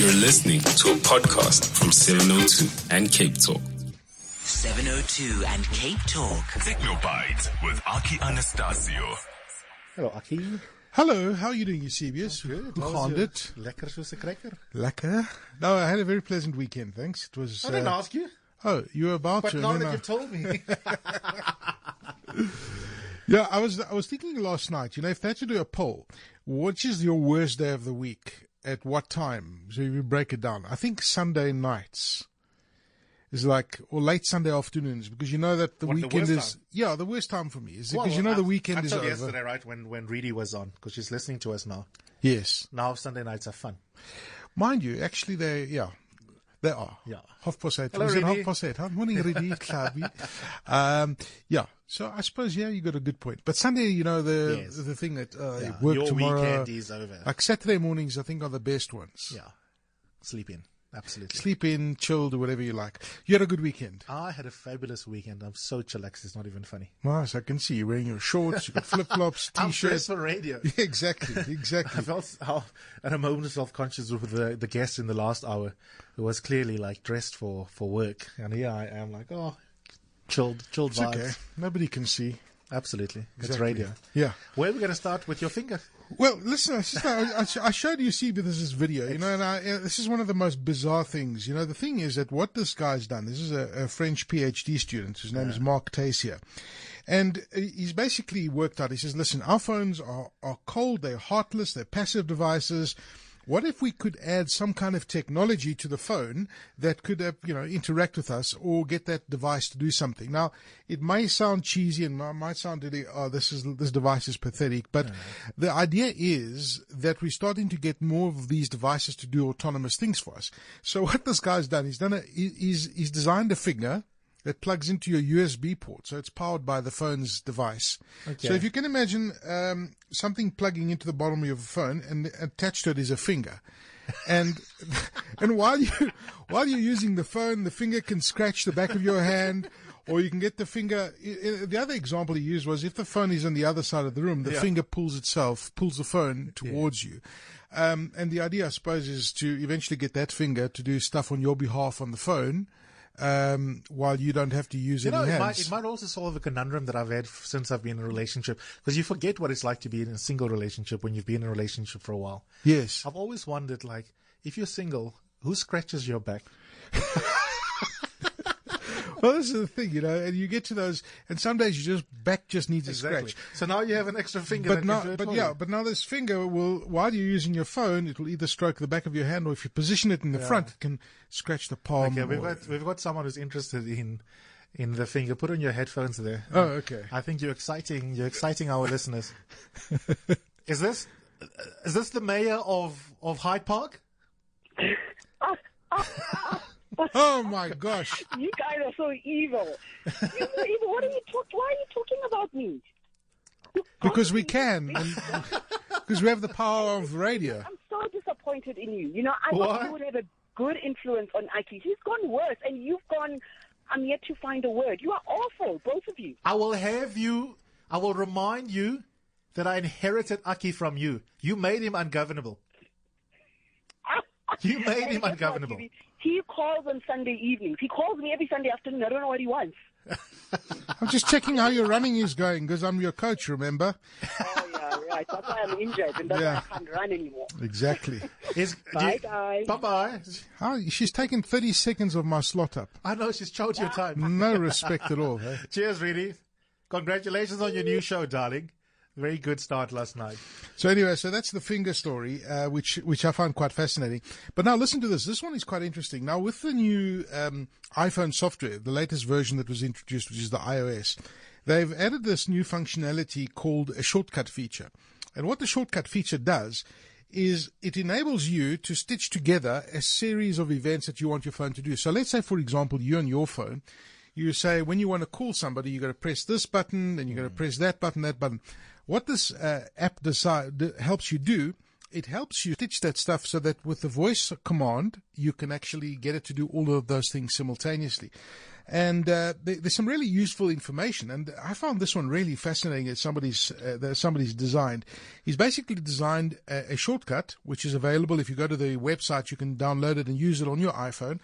You're listening to a podcast from 702 and Cape Talk. 702 and Cape Talk. Techno Bite with Aki Anastasiou. Hello, Aki. Hello, how are you doing, Eusebius? Good. Hoe How gaan was your- dit? Lekker soos 'n cracker. Lekker. No, I had a very pleasant weekend, thanks. It was. I didn't uh, ask you, oh, you were about but to. But now that then you've told me. Yeah, I was. I was thinking last night. You know, if they had to do a poll, which is your worst day of the week? At what time? So if you break it down, I think Sunday nights is like, or late Sunday afternoons, because you know that the What, weekend worst is. time? Yeah, the worst time for me is because Well, you know the I- weekend is over. yesterday, right? When when Redi was on, because she's listening to us now. Yes, Now Sunday nights are fun. mind you, actually, they yeah. They are. Yeah. Half past eight. Hello, Was it half past eight? Huh? Morning. Klabi. um, yeah. So I suppose, yeah, you got a good point. But Sunday, you know, the Yes. the thing that uh, Yeah, work your tomorrow. weekend is over. Like Saturday mornings, I think are the best ones. yeah, sleep in. Absolutely. Sleep in, chilled, or whatever you like. You had a good weekend. I had a fabulous weekend. I'm so chillaxed. It's not even funny. Nice. I can see you wearing your shorts, you got flip flops, t-shirts. for radio. Yeah, exactly, I felt how, at a moment of self-conscious with the, the guest in the last hour who was clearly like dressed for, for work. And here I am like, oh, chilled, chilled It's vibes. okay. Nobody can see. Absolutely. It's Exactly. radio. Yeah. Where are we going to start with your finger? Well, listen, I, just, I, I- I showed you see this is video, you know, and I, this is one of the most bizarre things. You know, the thing is that what this guy's done, this is a, a French PhD student, his name is Marc Teyssier. And he's basically worked out, he says, listen, our phones are, are cold, they're heartless, they're passive devices. What if we could add some kind of technology to the phone that could, uh, you know, interact with us or get that device to do something? Now, it may sound cheesy and might sound really, oh, this is this device is pathetic, but the idea is that we're starting to get more of these devices to do autonomous things for us. So what this guy's done, he's done a, he's he's designed a finger that plugs into your USB port, so it's powered by the phone's device. So if you can imagine um, something plugging into the bottom of your phone, and attached to it is a finger, and and while you while you're using the phone, the finger can scratch the back of your hand. Or you can get the finger. The other example he used was if the phone is on the other side of the room, the Yeah. finger pulls itself, pulls the phone towards you. Um, and the idea, I suppose, is to eventually get that finger to do stuff on your behalf on the phone, um, while you don't have to use You any know, it hands. might, it might also solve a conundrum that I've had since I've been in a relationship. Because you forget what it's like to be in a single relationship when you've been in a relationship for a while. yes. I've always wondered, like, if you're single, who scratches your back? Well, this is the thing, you know, and you get to those, and some days you just back just needs a scratch. So now you have an extra finger. But that now, but yeah, but now this finger will, while you're using your phone, it will either stroke the back of your hand, or if you position it in the front, it can scratch the palm. Okay, we've or- got we've got someone who's interested in in the finger. Put on your headphones there. Oh, okay. I think you're exciting. You're exciting our listeners. Is this is this the mayor of of Hyde Park? Oh, oh, Oh my gosh! You guys are so evil. You're so evil. What are you talking? Why are you talking about me? Because we can, because we have the power of radio. I'm so disappointed in you. You know, I What? thought you would have a good influence on Aki. He's gone worse, and you've gone. I'm yet to find a word. You are awful, both of you. I will have you. I will remind you that I inherited Aki from you. You made him ungovernable. You made him And what, ungovernable. He calls on Sunday evenings. He calls me every Sunday afternoon. I don't know what he wants. I'm just checking how your running is going, because I'm your coach. Remember? Oh yeah, right. That's why I'm injured, and that's Yeah. why I can't run anymore. Exactly. Is, Bye, guys. Bye bye. How she's taken 30 seconds of my slot up. I know she's choked your time. No respect at all. eh? Cheers, Redi. Congratulations on your new show, darling. Very good start last night. So anyway, so that's the finger story, uh, which which I find quite fascinating. But now listen to this. This one is quite interesting. Now with the new um, iPhone software, the latest version that was introduced, which is the iOS, they've added this new functionality called a shortcut feature. And what the shortcut feature does is it enables you to stitch together a series of events that you want your phone to do. So let's say, for example, you're on your phone, you say when you want to call somebody, you've got to press this button, then you've got to press that button, that button. What this uh, app decide, helps you do it helps you stitch that stuff so that with the voice command, you can actually get it to do all of those things simultaneously. And uh, there's some really useful information, and I found this one really fascinating. As somebody's uh, that somebody's designed, he's basically designed a, a shortcut which is available. If you go to the website, you can download it and use it on your iPhone.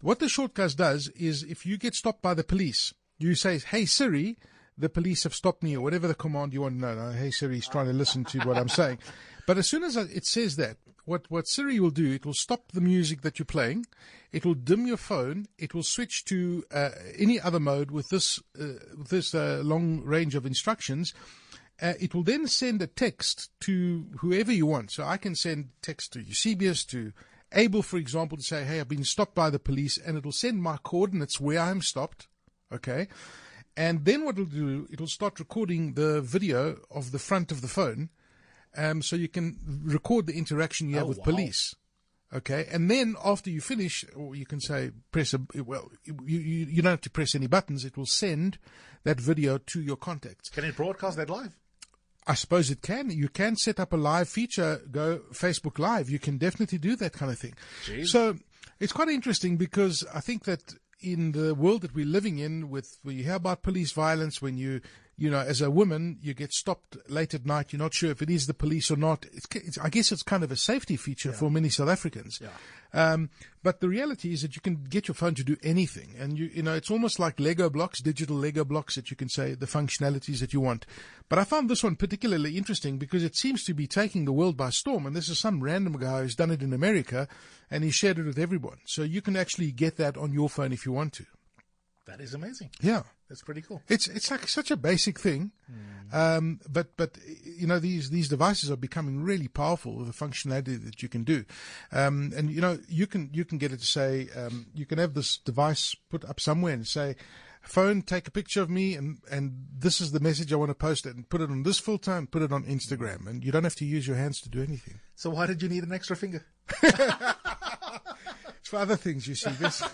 What the shortcut does is, if you get stopped by the police, you say, "Hey Siri." The police have stopped me, or whatever the command you want know. No, hey Siri, he's trying to listen to what I'm saying. But as soon as it says that, what, what Siri will do, it will stop the music that you're playing. It will dim your phone. It will switch to uh, any other mode with this, uh, with this uh, long range of instructions. Uh, it will then send a text to whoever you want. So I can send text to Eusebius, to Abel, for example, to say, hey, I've been stopped by the police, and it'll send my coordinates where I'm stopped. Okay. And then what it'll do, it'll start recording the video of the front of the phone. Um, so you can record the interaction you have Oh, with wow. police. Okay. And then after you finish, or you can say, press a, well, you, you, you don't have to press any buttons. It will send that video to your contacts. Can it broadcast that live? I suppose it can. You can set up a live feature, go Facebook Live. You can definitely do that kind of thing. So it's quite interesting because I think that in the world that we're living in, with you hear about police violence, when you you know, as a woman, you get stopped late at night. You're not sure if it is the police or not. It's, it's, I guess it's kind of a safety feature for many South Africans. Yeah. Um, but the reality is that you can get your phone to do anything, and you you know it's almost like Lego blocks, digital Lego blocks that you can say the functionalities that you want. But I found this one particularly interesting because it seems to be taking the world by storm, and this is some random guy who's done it in America, and he shared it with everyone. So you can actually get that on your phone if you want to. That is amazing. Yeah. That's pretty cool. It's it's like such a basic thing, um, but but you know these these devices are becoming really powerful with the functionality that you can do, um, and you know you can you can get it to say um, you can have this device put up somewhere and say, phone take a picture of me and and this is the message I want to post it and put it on this filter and put it on Instagram and you don't have to use your hands to do anything. So why did you need an extra finger? It's for other things you see this.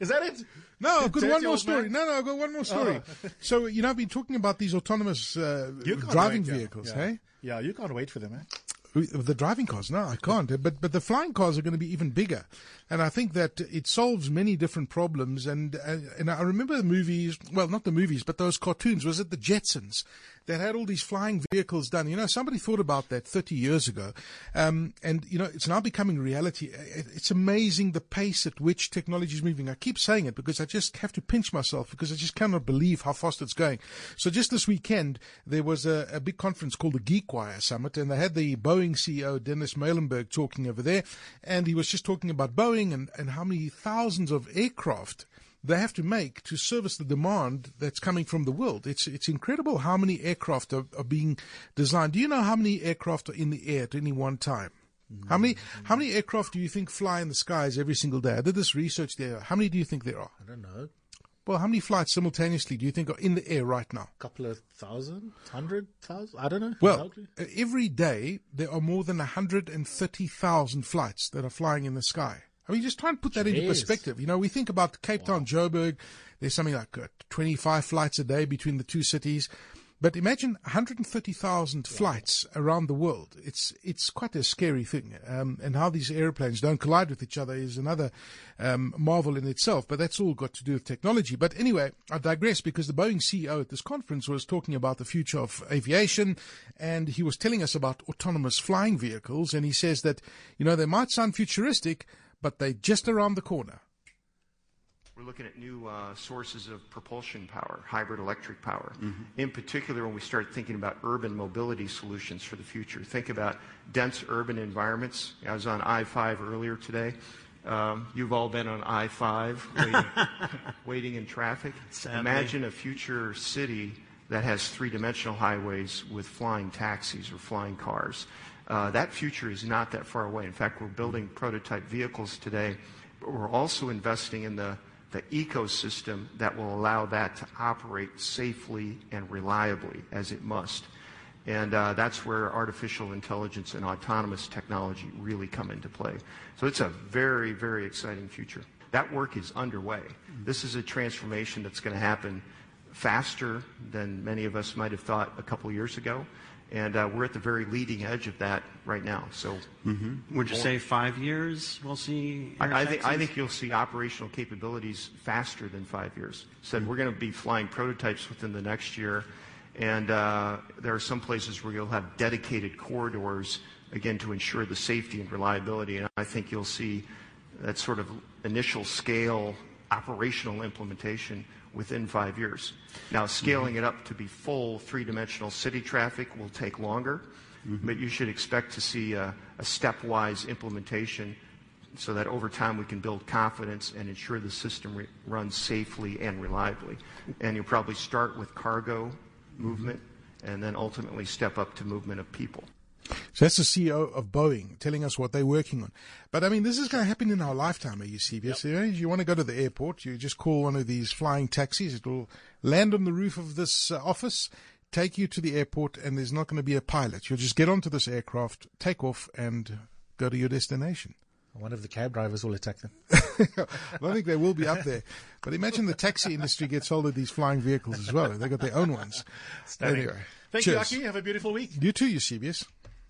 Is that it? No, I've got one more story. man. No, no, I've got one more story. So, you know, I've been talking about these autonomous uh, driving wait, vehicles, yeah. hey? Yeah, you can't wait for them, eh? The driving cars, no, I can't. But but the flying cars are going to be even bigger, and I think that it solves many different problems. And and I remember the movies, well, not the movies, but those cartoons. Was it the Jetsons that had all these flying vehicles done? You know, somebody thought about that 30 years ago, um, and you know, it's now becoming reality. It's amazing the pace at which technology is moving. I keep saying it because I just have to pinch myself because I just cannot believe how fast it's going. So just this weekend, there was a, a big conference called the GeekWire Summit, and they had the Boeing CEO Dennis Muilenburg talking over there, and he was just talking about Boeing and, and how many thousands of aircraft they have to make to service the demand that's coming from the world. It's it's incredible how many aircraft are, are being designed. Do you know how many aircraft are in the air at any one time? How many how many aircraft do you think fly in the skies every single day? I did this research there. How many do you think there are? I don't know. Well, how many flights simultaneously do you think are in the air right now? A couple of thousand, hundred thousand? I don't know. Well, Exactly. every day there are more than 130,000 flights that are flying in the sky. I mean, just try and put that into perspective. You know, we think about Cape Town, Joburg. There's something like uh, 25 flights a day between the two cities. But imagine 130,000 flights around the world. It's it's quite a scary thing. Um, and how these airplanes don't collide with each other is another um, marvel in itself. But that's all got to do with technology. But anyway, I digress because the Boeing CEO at this conference was talking about the future of aviation, and he was telling us about autonomous flying vehicles. And he says that you know they might sound futuristic, but they're just around the corner. We're looking at new uh, sources of propulsion power, hybrid electric power. In particular, when we start thinking about urban mobility solutions for the future, think about dense urban environments. I was on I 5 earlier today. Um, you've all been on I 5 waiting, waiting in traffic. Imagine a future city that has three dimensional highways with flying taxis or flying cars. Uh, that future is not that far away. In fact, we're building prototype vehicles today, but we're also investing in the the ecosystem that will allow that to operate safely and reliably as it must. And uh, that's where artificial intelligence and autonomous technology really come into play. So it's a very, very exciting future. That work is underway. This is a transformation that's going to happen faster than many of us might have thought a couple years ago. And uh, we're at the very leading edge of that right now. So Would you say five years we'll see? I, I think I think you'll see operational capabilities faster than five years. Said we're going to be flying prototypes within the next year, and uh, there are some places where you'll have dedicated corridors again to ensure the safety and reliability. And I think you'll see that sort of initial scale operational implementation within five years. Now, scaling it up to be full three-dimensional city traffic will take longer, mm-hmm. but you should expect to see a, stepwise implementation so that over time we can build confidence and ensure the system runs safely and reliably. And you'll probably start with cargo mm-hmm. movement and then ultimately step up to movement of people. So that's the CEO of Boeing telling us what they're working on. But I mean, this is going to happen in our lifetime, are you CBS? You, want to go to the airport, you just call one of these flying taxis. It will land on the roof of this uh, office, take you to the airport, and there's not going to be a pilot. You'll just get onto this aircraft, take off, and go to your destination. One of the cab drivers will attack them. I don't think they will be up there. But imagine the taxi industry gets hold of these flying vehicles as well. They've got their own ones. Stunning. Anyway, Thank cheers. you, Aki. Have a beautiful week. You too, CBS.